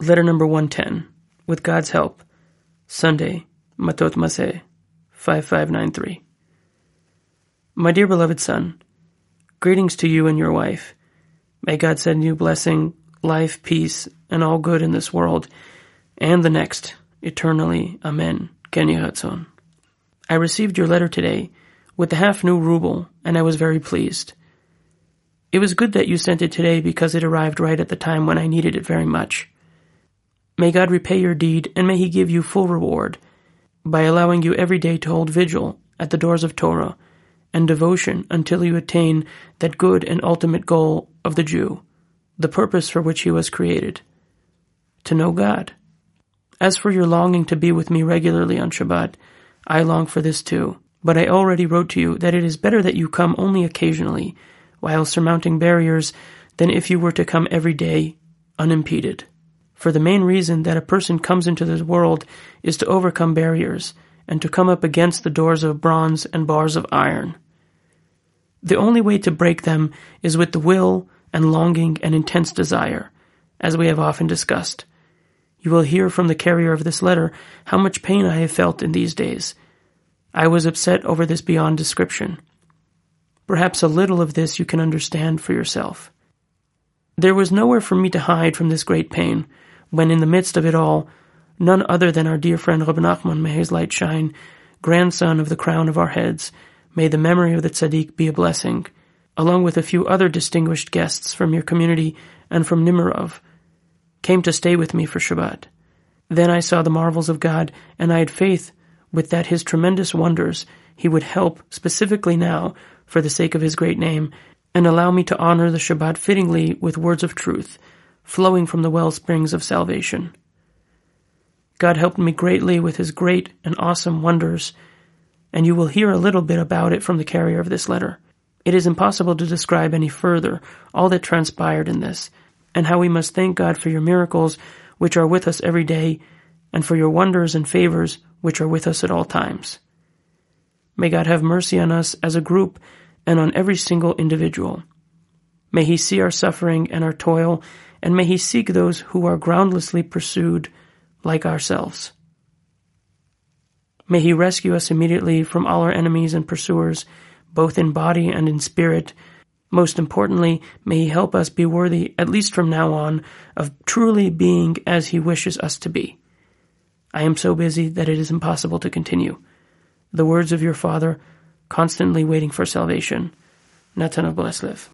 Letter number 110. With God's help. Sunday, Matot Maseh, 5593. My dear beloved son, greetings to you and your wife. May God send you blessing, life, peace, and all good in this world and the next, eternally. Amen. Ken Yehi I received your letter today with the half new ruble, and I was very pleased. It was good that you sent it today because it arrived right at the time when I needed it very much. May God repay your deed, and may He give you full reward by allowing you every day to hold vigil at the doors of Torah and devotion until you attain that good and ultimate goal of the Jew, the purpose for which he was created, to know God. As for your longing to be with me regularly on Shabbat, I long for this too, but I already wrote to you that it is better that you come only occasionally, while surmounting barriers, than if you were to come every day unimpeded. For the main reason that a person comes into this world is to overcome barriers, and to come up against the doors of bronze and bars of iron. The only way to break them is with the will and longing and intense desire, as we have often discussed. You will hear from the carrier of this letter how much pain I have felt in these days. I was upset over this beyond description. Perhaps a little of this you can understand for yourself. There was nowhere for me to hide from this great pain, when in the midst of it all, none other than our dear friend Reb Nachman, may his light shine, grandson of the crown of our heads, may the memory of the tzaddik be a blessing, along with a few other distinguished guests from your community and from Nemirov, came to stay with me for Shabbat. Then I saw the marvels of God, and I had faith with that his tremendous wonders he would help specifically now for the sake of his great name, and allow me to honor the Shabbat fittingly with words of truth, flowing from the well springs of salvation. God helped me greatly with his great and awesome wonders, and you will hear a little bit about it from the carrier of this letter. It is impossible to describe any further all that transpired in this, and how we must thank God for your miracles, which are with us every day, and for your wonders and favors, which are with us at all times. May God have mercy on us as a group and on every single individual. May He see our suffering and our toil, and may He seek those who are groundlessly pursued like ourselves. May He rescue us immediately from all our enemies and pursuers, both in body and in spirit. Most importantly, may He help us be worthy, at least from now on, of truly being as He wishes us to be. I am so busy that it is impossible to continue. The words of your Father, constantly waiting for salvation. Natan of.